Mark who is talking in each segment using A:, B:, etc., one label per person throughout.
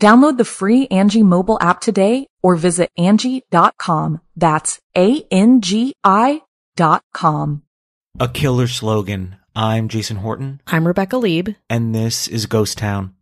A: Download the free Angie mobile app today or visit Angie.com. That's A-N-G-I dot com.
B: A killer slogan. I'm Jason Horton.
C: I'm Rebecca Leib.
B: And this is Ghost Town.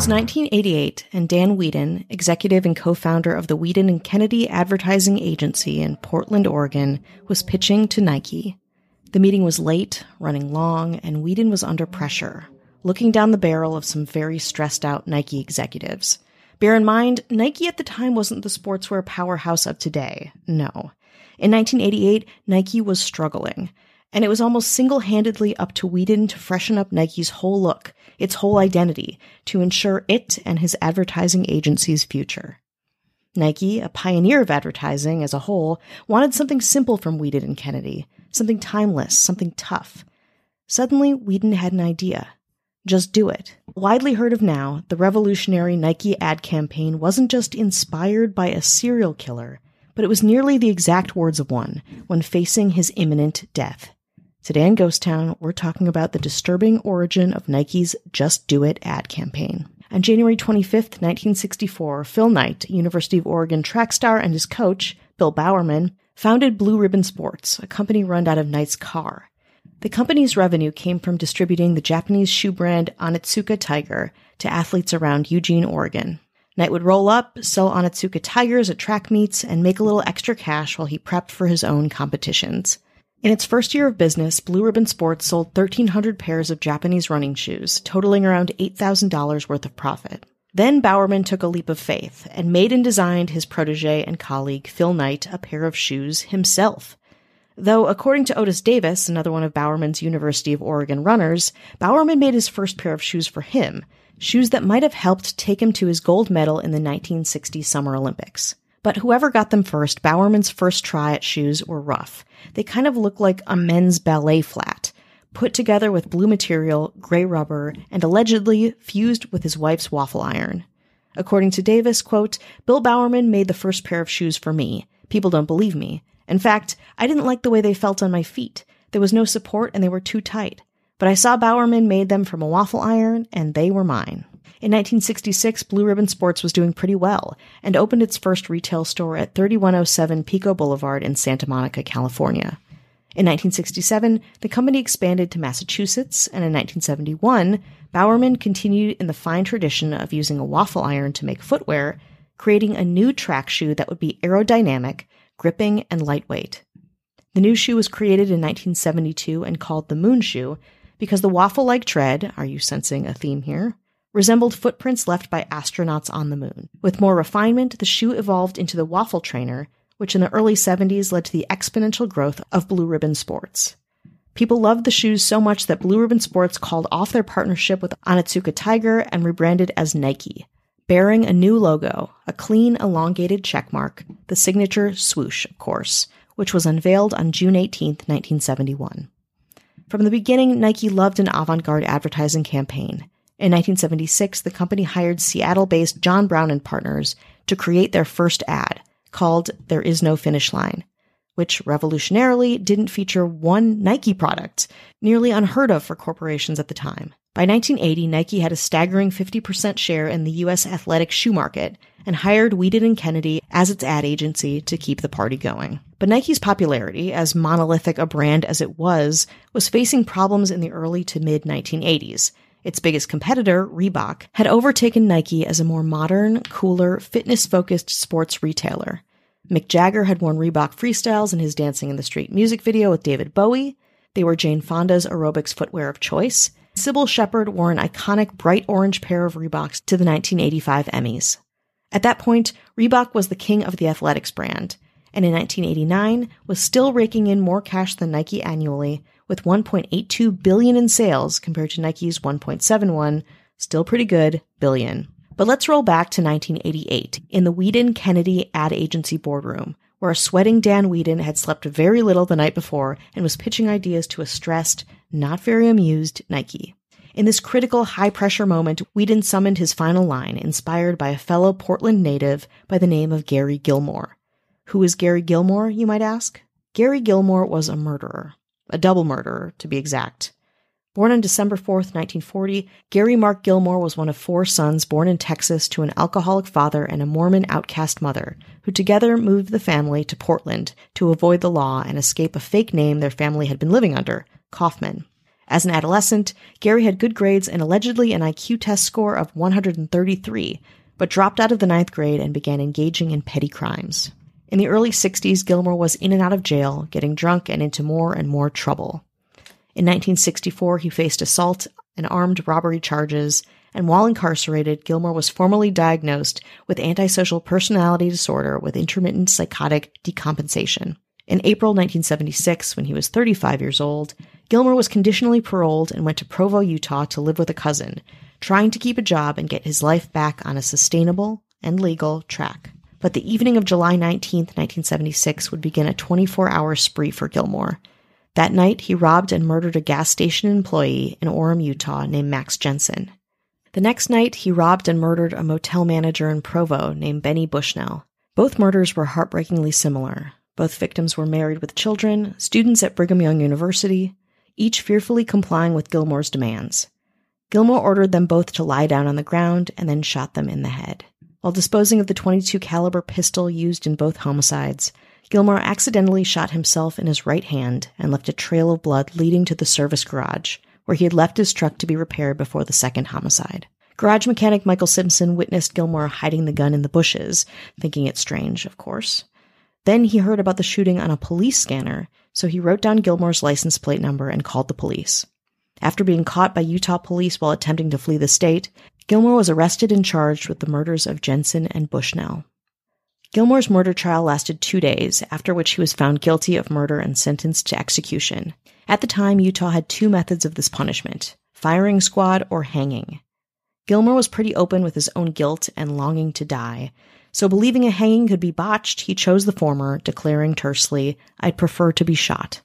C: Was 1988, and Dan Wieden, executive and co founder of the Wieden and Kennedy Advertising Agency in Portland, Oregon, was pitching to Nike. The meeting was late, running long, and Wieden was under pressure, looking down the barrel of some very stressed out Nike executives. Bear in mind, Nike at the time wasn't the sportswear powerhouse of today. No. In 1988, Nike was struggling, and it was almost single handedly up to Wieden to freshen up Nike's whole look, its whole identity, to ensure it and his advertising agency's future. Nike, a pioneer of advertising as a whole, wanted something simple from Wieden and Kennedy, something timeless, something tough. Suddenly, Wieden had an idea. Just do it. Widely heard of now, the revolutionary Nike ad campaign wasn't just inspired by a serial killer, but it was nearly the exact words of one when facing his imminent death. Today in Ghost Town, we're talking about the disturbing origin of Nike's Just Do It ad campaign. On January 25th, 1964, Phil Knight, University of Oregon track star, and his coach, Bill Bowerman, founded Blue Ribbon Sports, a company run out of Knight's car. The company's revenue came from distributing the Japanese shoe brand Onitsuka Tiger to athletes around Eugene, Oregon. Knight would roll up, sell Onitsuka Tigers at track meets, and make a little extra cash while he prepped for his own competitions. In its first year of business, Blue Ribbon Sports sold 1,300 pairs of Japanese running shoes, totaling around $8,000 worth of profit. Then Bowerman took a leap of faith and made and designed his protege and colleague Phil Knight a pair of shoes himself. Though, according to Otis Davis, another one of Bowerman's University of Oregon runners, Bowerman made his first pair of shoes for him, shoes that might have helped take him to his gold medal in the 1960 Summer Olympics. But whoever got them first, Bowerman's first try at shoes were rough. They kind of look like a men's ballet flat, put together with blue material, gray rubber, and allegedly fused with his wife's waffle iron. According to Davis, quote, Bill Bowerman made the first pair of shoes for me. People don't believe me. In fact, I didn't like the way they felt on my feet. There was no support and they were too tight. But I saw Bowerman made them from a waffle iron and they were mine. In 1966, Blue Ribbon Sports was doing pretty well and opened its first retail store at 3107 Pico Boulevard in Santa Monica, California. In 1967, the company expanded to Massachusetts, and in 1971, Bowerman continued in the fine tradition of using a waffle iron to make footwear, creating a new track shoe that would be aerodynamic, gripping, and lightweight. The new shoe was created in 1972 and called the Moon Shoe because the waffle like tread, are you sensing a theme here? Resembled footprints left by astronauts on the moon. With more refinement, the shoe evolved into the waffle trainer, which in the early 70s led to the exponential growth of Blue Ribbon Sports. People loved the shoes so much that Blue Ribbon Sports called off their partnership with Onitsuka Tiger and rebranded as Nike, bearing a new logo, a clean, elongated checkmark, the signature swoosh, of course, which was unveiled on June 18, 1971. From the beginning, Nike loved an avant garde advertising campaign. In 1976, the company hired Seattle based John Brown and Partners to create their first ad, called There Is No Finish Line, which revolutionarily didn't feature one Nike product, nearly unheard of for corporations at the time. By 1980, Nike had a staggering 50% share in the US athletic shoe market and hired Wieden and Kennedy as its ad agency to keep the party going. But Nike's popularity, as monolithic a brand as it was, was facing problems in the early to mid 1980s. Its biggest competitor, Reebok, had overtaken Nike as a more modern, cooler, fitness focused sports retailer. Mick Jagger had worn Reebok freestyles in his Dancing in the Street music video with David Bowie. They were Jane Fonda's aerobics footwear of choice. Cybill Shepherd wore an iconic bright orange pair of Reeboks to the 1985 Emmys. At that point, Reebok was the king of the athletics brand, and in 1989 was still raking in more cash than Nike annually, with 1.82 billion in sales compared to Nike's 1.71, still pretty good, billion. But let's roll back to 1988 in the Wieden Kennedy ad agency boardroom, where a sweating Dan Wieden had slept very little the night before and was pitching ideas to a stressed, not very amused Nike. In this critical, high pressure moment, Wieden summoned his final line, inspired by a fellow Portland native by the name of Gary Gilmore. Who is Gary Gilmore, you might ask? Gary Gilmore was a murderer, a double murderer, to be exact. Born on December 4th, 1940, Gary Mark Gilmore was one of four sons born in Texas to an alcoholic father and a Mormon outcast mother, who together moved the family to Portland to avoid the law and escape a fake name their family had been living under, Kaufman. As an adolescent, Gary had good grades and allegedly an IQ test score of 133, but dropped out of the ninth grade and began engaging in petty crimes. In the early 60s, Gilmore was in and out of jail, getting drunk and into more and more trouble. In 1964, he faced assault and armed robbery charges, and while incarcerated, Gilmore was formally diagnosed with antisocial personality disorder with intermittent psychotic decompensation. In April 1976, when he was 35 years old, Gilmore was conditionally paroled and went to Provo, Utah to live with a cousin, trying to keep a job and get his life back on a sustainable and legal track. But the evening of July 19, 1976 would begin a 24 hour spree for Gilmore. That night, he robbed and murdered a gas station employee in Orem, Utah named Max Jensen. The next night, he robbed and murdered a motel manager in Provo named Benny Bushnell. Both murders were heartbreakingly similar. Both victims were married with children, students at Brigham Young University, each fearfully complying with Gilmore's demands. Gilmore ordered them both to lie down on the ground and then shot them in the head. While disposing of the 22 caliber pistol used in both homicides, Gilmore accidentally shot himself in his right hand and left a trail of blood leading to the service garage, where he had left his truck to be repaired before the second homicide. Garage mechanic Michael Simpson witnessed Gilmore hiding the gun in the bushes, thinking it strange, of course. Then he heard about the shooting on a police scanner, so he wrote down Gilmore's license plate number and called the police. After being caught by Utah police while attempting to flee the state, Gilmore was arrested and charged with the murders of Jensen and Bushnell. Gilmore's murder trial lasted two days, after which he was found guilty of murder and sentenced to execution. At the time, Utah had two methods of this punishment firing squad or hanging. Gilmore was pretty open with his own guilt and longing to die, so believing a hanging could be botched, he chose the former, declaring tersely, I'd prefer to be shot.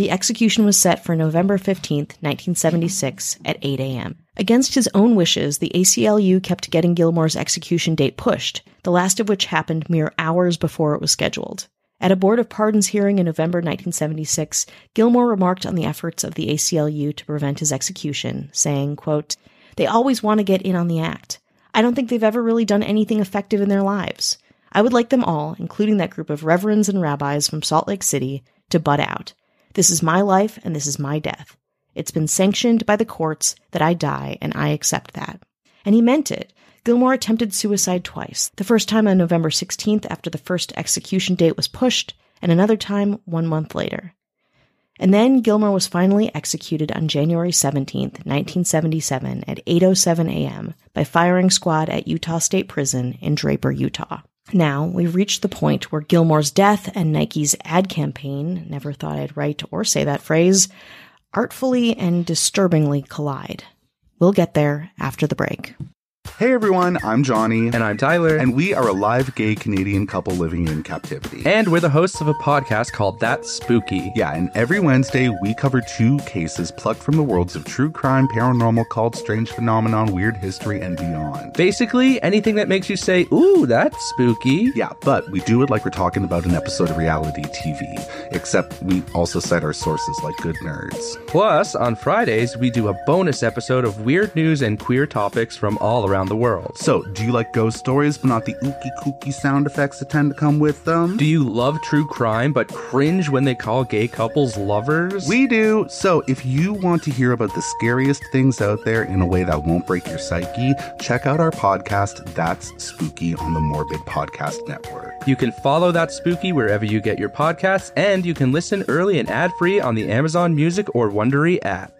C: The execution was set for November 15, 1976, at 8 a.m. Against his own wishes, the ACLU kept getting Gilmore's execution date pushed, the last of which happened mere hours before it was scheduled. At a Board of Pardons hearing in November 1976, Gilmore remarked on the efforts of the ACLU to prevent his execution, saying, quote, They always want to get in on the act. I don't think they've ever really done anything effective in their lives. I would like them all, including that group of reverends and rabbis from Salt Lake City, to butt out. This is my life and this is my death. It's been sanctioned by the courts that I die, and I accept that. And he meant it. Gilmore attempted suicide twice. The first time on November 16th after the first execution date was pushed, and another time one month later. And then Gilmore was finally executed on January 17th, 1977 at 8:07 a.m. by firing squad at Utah State Prison in Draper, Utah. Now, we've reached the point where Gilmore's death and Nike's ad campaign, never thought I'd write or say that phrase, artfully and disturbingly collide. We'll get there after the break.
D: Hey everyone, I'm Johnny.
E: And I'm Tyler.
D: And we are a live gay Canadian couple living in captivity.
E: And we're the hosts of a podcast called That's Spooky.
D: Yeah, and every Wednesday we cover two cases plucked from the worlds of true crime, paranormal, called strange phenomenon, weird history, and beyond.
E: Basically, anything that makes you say, ooh, that's spooky.
D: Yeah, but we do it like we're talking about an episode of reality TV, except we also cite our sources like good nerds.
E: Plus, on Fridays, we do a bonus episode of weird news and queer topics from all around the world.
D: So, do you like ghost stories but not the ooky kooky sound effects that tend to come with them?
E: Do you love true crime but cringe when they call gay couples lovers?
D: We do. So, if you want to hear about the scariest things out there in a way that won't break your psyche, check out our podcast, That's Spooky, on the Morbid Podcast Network.
E: You can follow That Spooky wherever you get your podcasts, and you can listen early and ad free on the Amazon Music or Wondery app.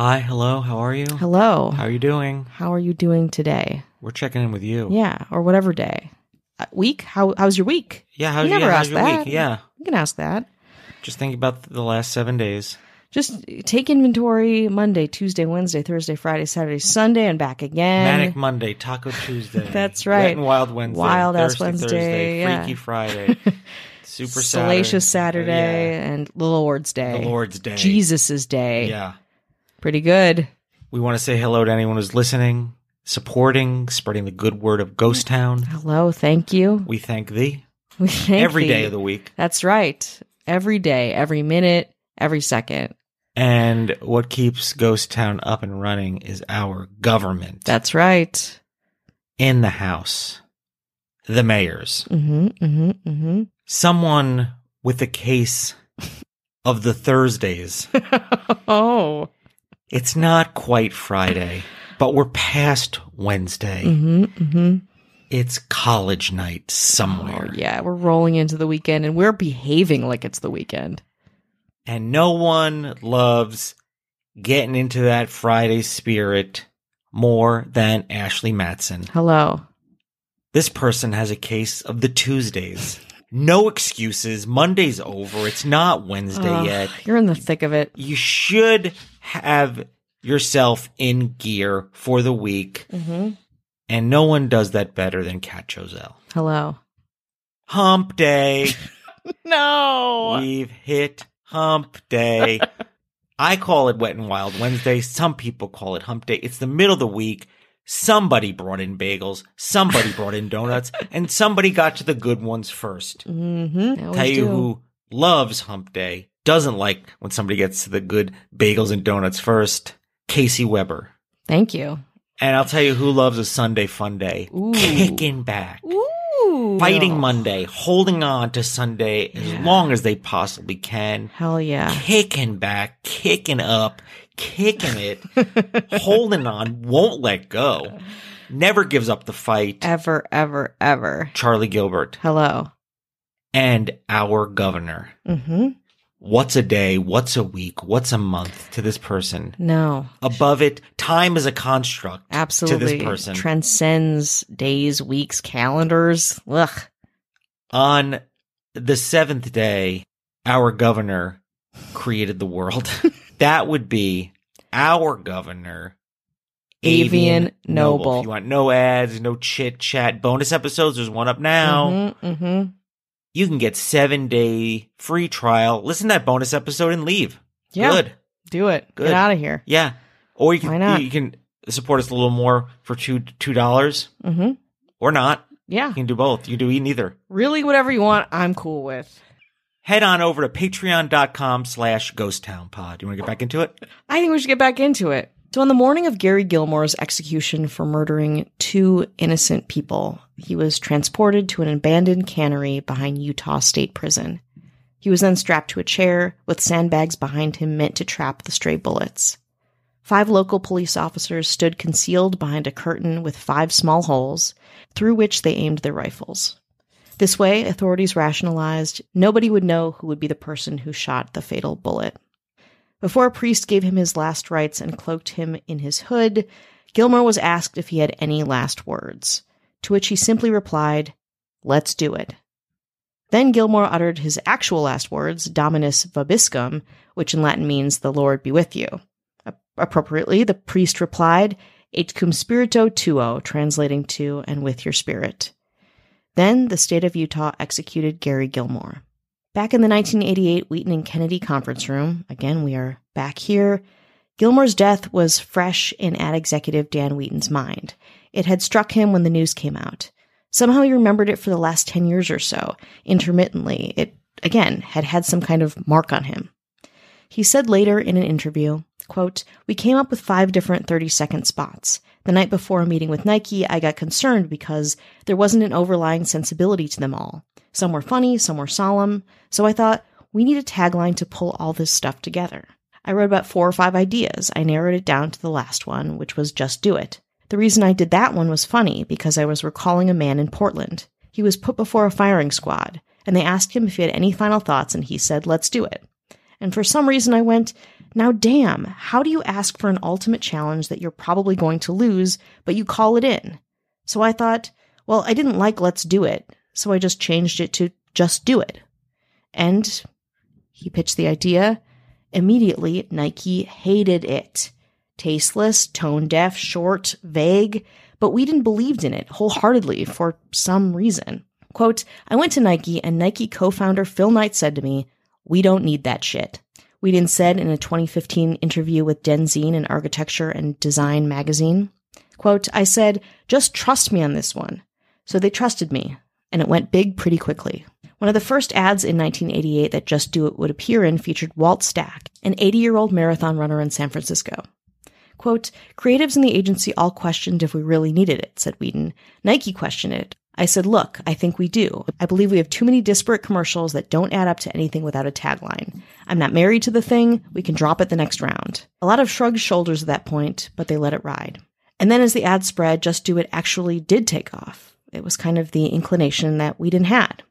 B: Hi, hello, how are you?
C: Hello.
B: How are you doing?
C: How are you doing today?
B: We're checking in with you.
C: Yeah, or whatever day. Uh, week? How how's your week?
B: Yeah, how's,
C: You never
B: yeah,
C: asked
B: your
C: that.
B: week? Yeah.
C: You can ask that.
B: Just think about the last seven days.
C: Just take inventory Monday, Tuesday, Wednesday, Thursday, Friday, Saturday, Sunday, and back again.
B: Manic Monday, Taco Tuesday.
C: That's right.
B: Wet and Wild Wednesday.
C: Wild ass Wednesday,
B: Thursday,
C: yeah.
B: Freaky Friday. Super
C: Salacious
B: Saturday.
C: Saturday
B: Yeah.
C: and the Lord's Day.
B: The Lord's Day.
C: Jesus's Day.
B: Yeah.
C: Pretty good.
B: We want to say hello to anyone who's listening, supporting, spreading the good word of Ghost Town.
C: Hello, thank you.
B: We thank thee
C: We thank
B: every
C: thee.
B: day of the week.
C: That's right. Every day, every minute, every second.
B: And what keeps Ghost Town up and running is our government
C: That's right.
B: in the House, the mayors,
C: Mm-hmm. Mm-hmm. Mm-hmm.
B: someone with a case of the Thursdays.
C: oh.
B: It's not quite Friday, but we're past Wednesday.
C: Mm-hmm. Mm-hmm.
B: It's college night somewhere.
C: Oh, yeah, we're rolling into the weekend and we're behaving like it's the weekend.
B: And no one loves getting into that Friday spirit more than Ashley Matson.
C: Hello.
B: This person has a case of the Tuesdays. No excuses. Monday's over. It's not Wednesday
C: Ugh,
B: yet.
C: You're in the thick of it.
B: You should have yourself in gear for the week.
C: Mm-hmm.
B: And no one does that better than Kat Chozelle.
C: Hello.
B: Hump day.
C: No.
B: We've hit hump day. I call it wet and wild Wednesday. Some people call it hump day. It's the middle of the week. Somebody brought in bagels. Somebody brought in donuts and somebody got to the good ones first.
C: Mm-hmm.
B: Tell you who loves hump day, doesn't like when somebody gets to the good bagels and donuts first. Casey Weber.
C: Thank you.
B: And I'll tell you who loves a Sunday fun day.
C: Ooh.
B: Kicking back.
C: Ooh.
B: Fighting Monday, holding on to Sunday as long as they possibly can.
C: Hell yeah.
B: Kicking back, kicking up, kicking it, holding on, won't let go. Never gives up the fight.
C: Ever, ever, ever.
B: Charlie Gilbert
C: Hello.
B: and our governor.
C: Mm-hmm.
B: What's a day, what's a week, what's a month to this person.
C: No.
B: Above it, time is a construct
C: Absolutely.
B: to this person.
C: Transcends days, weeks, calendars. Ugh.
B: On the seventh day, our governor created the world. that would be our governor.
C: Avian Noble.
B: If you want no ads, no chit chat, bonus episodes, there's one up now.
C: hmm hmm
B: You can get seven day free trial. Listen to that bonus episode and leave.
C: Yeah.
B: Good.
C: Do it.
B: Good.
C: Get out of here.
B: Yeah. Or you can you can support us a little more for two two dollars
C: hmm
B: or not.
C: Yeah.
B: You can do both. You do either.
C: Really, whatever you want, I'm cool with.
B: Head on over to patreon.com slash ghost town pod. You want to get back into it?
C: I think we should get back into it. So, on the morning of Gary Gilmore's execution for murdering two innocent people, he was transported to an abandoned cannery behind Utah State Prison. He was then strapped to a chair with sandbags behind him meant to trap the stray bullets. Five local police officers stood concealed behind a curtain with five small holes, through which they aimed their rifles. This way, authorities rationalized nobody would know who would be the person who shot the fatal bullet. Before a priest gave him his last rites and cloaked him in his hood, Gilmore was asked if he had any last words, to which he simply replied, Let's do it. Then Gilmore uttered his actual last words, Dominus Vobiscum, which in Latin means, The Lord be with you. Appropriately, the priest replied, Et cum spirito tuo, translating to, and with your spirit. Then the state of Utah executed Gary Gilmore. Back in the 1988 Wieden and Kennedy conference room, again, we are back here. Gilmore's death was fresh in ad executive Dan Wieden's mind. It had struck him when the news came out. Somehow he remembered it for the last 10 years or so, intermittently. It, again, had had some kind of mark on him. He said later in an interview, quote, We came up with five different 30 second spots. The night before a meeting with Nike, I got concerned because there wasn't an overlying sensibility to them all. Some were funny, some were solemn. So I thought, we need a tagline to pull all this stuff together. I wrote about four or five ideas. I narrowed it down to the last one, which was just do it. The reason I did that one was funny because I was recalling a man in Portland. He was put before a firing squad, and they asked him if he had any final thoughts, and he said, let's do it. And for some reason, I went, now damn, how do you ask for an ultimate challenge that you're probably going to lose, but you call it in? So I thought, well, I didn't like let's do it, so I just changed it to just do it. And he pitched the idea. Immediately, Nike hated it. Tasteless, tone deaf, short, vague, but Wieden believed in it wholeheartedly for some reason. Quote, I went to Nike and Nike co-founder Phil Knight said to me, we don't need that shit. Wieden said in a 2015 interview with Dezeen in Architecture and Design magazine, quote, I said, just trust me on this one. So they trusted me, and it went big pretty quickly. One of the first ads in 1988 that Just Do It would appear in featured Walt Stack, an 80 year old marathon runner in San Francisco. Quote, creatives in the agency all questioned if we really needed it, said Wieden. Nike questioned it. I said, look, I think we do. I believe we have too many disparate commercials that don't add up to anything without a tagline. I'm not married to the thing. We can drop it the next round. A lot of shrugged shoulders at that point, but they let it ride. And then as the ad spread, Just Do It actually did take off. It was kind of the inclination that Wieden had.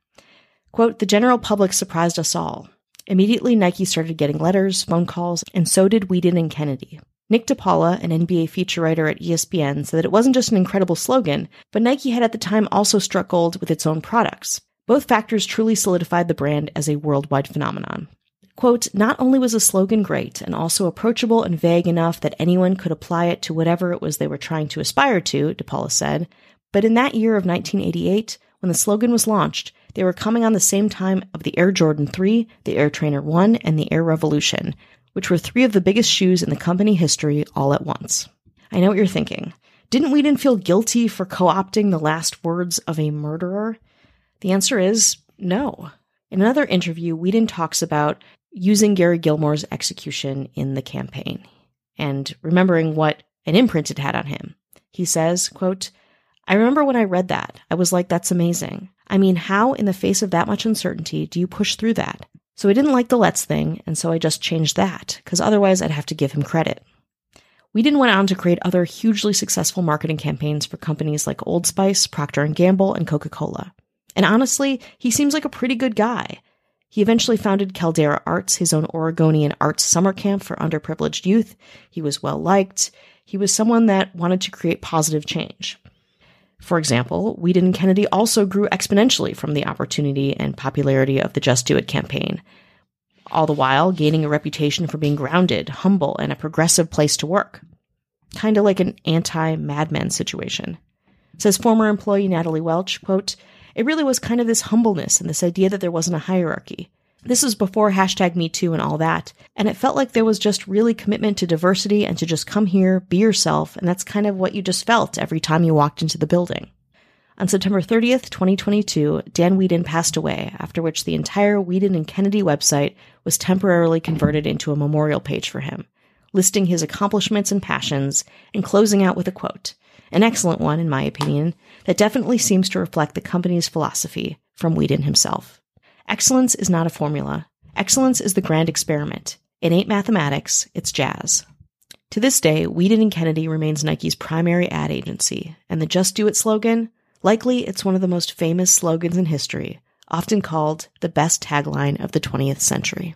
C: Quote, the general public surprised us all. Immediately, Nike started getting letters, phone calls, and so did Wieden and Kennedy. Nick DePaula, an NBA feature writer at ESPN, said that it wasn't just an incredible slogan, but Nike had at the time also struck gold with its own products. Both factors truly solidified the brand as a worldwide phenomenon. Quote, not only was the slogan great and also approachable and vague enough that anyone could apply it to whatever it was they were trying to aspire to, DePaula said, but in that year of 1988, when the slogan was launched, they were coming on the same time of the Air Jordan 3, the Air Trainer 1, and the Air Revolution, which were three of the biggest shoes in the company history all at once. I know what you're thinking. Didn't Wieden feel guilty for co opting the last words of a murderer? The answer is no. In another interview, Wieden talks about using Gary Gilmore's execution in the campaign and remembering what an imprint it had on him. He says, quote, I remember when I read that, I was like, that's amazing. I mean, how in the face of that much uncertainty do you push through that? So I didn't like the Let's thing, and so I just changed that, because otherwise I'd have to give him credit. Wieden went on to create other hugely successful marketing campaigns for companies like Old Spice, Procter & Gamble, and Coca-Cola. And honestly, he seems like a pretty good guy. He eventually founded Caldera Arts, his own Oregonian arts summer camp for underprivileged youth. He was well liked. He was someone that wanted to create positive change. For example, and Kennedy also grew exponentially from the opportunity and popularity of the Just Do It campaign, all the while gaining a reputation for being grounded, humble, and a progressive place to work. Kind of like an anti madman situation. Says former employee Natalie Welch, quote, It really was kind of this humbleness and this idea that there wasn't a hierarchy. This was before hashtag Me Too and all that, and it felt like there was just really commitment to diversity and to just come here, be yourself, and that's kind of what you just felt every time you walked into the building. On September 30th, 2022, Dan Wieden passed away, after which the entire Wieden and Kennedy website was temporarily converted into a memorial page for him, listing his accomplishments and passions, and closing out with a quote, an excellent one, in my opinion, that definitely seems to reflect the company's philosophy from Wieden himself. Excellence is not a formula. Excellence is the grand experiment. It ain't mathematics, it's jazz. To this day, Wieden and Kennedy remains Nike's primary ad agency, and the Just Do It slogan, likely it's one of the most famous slogans in history, often called the best tagline of the 20th century.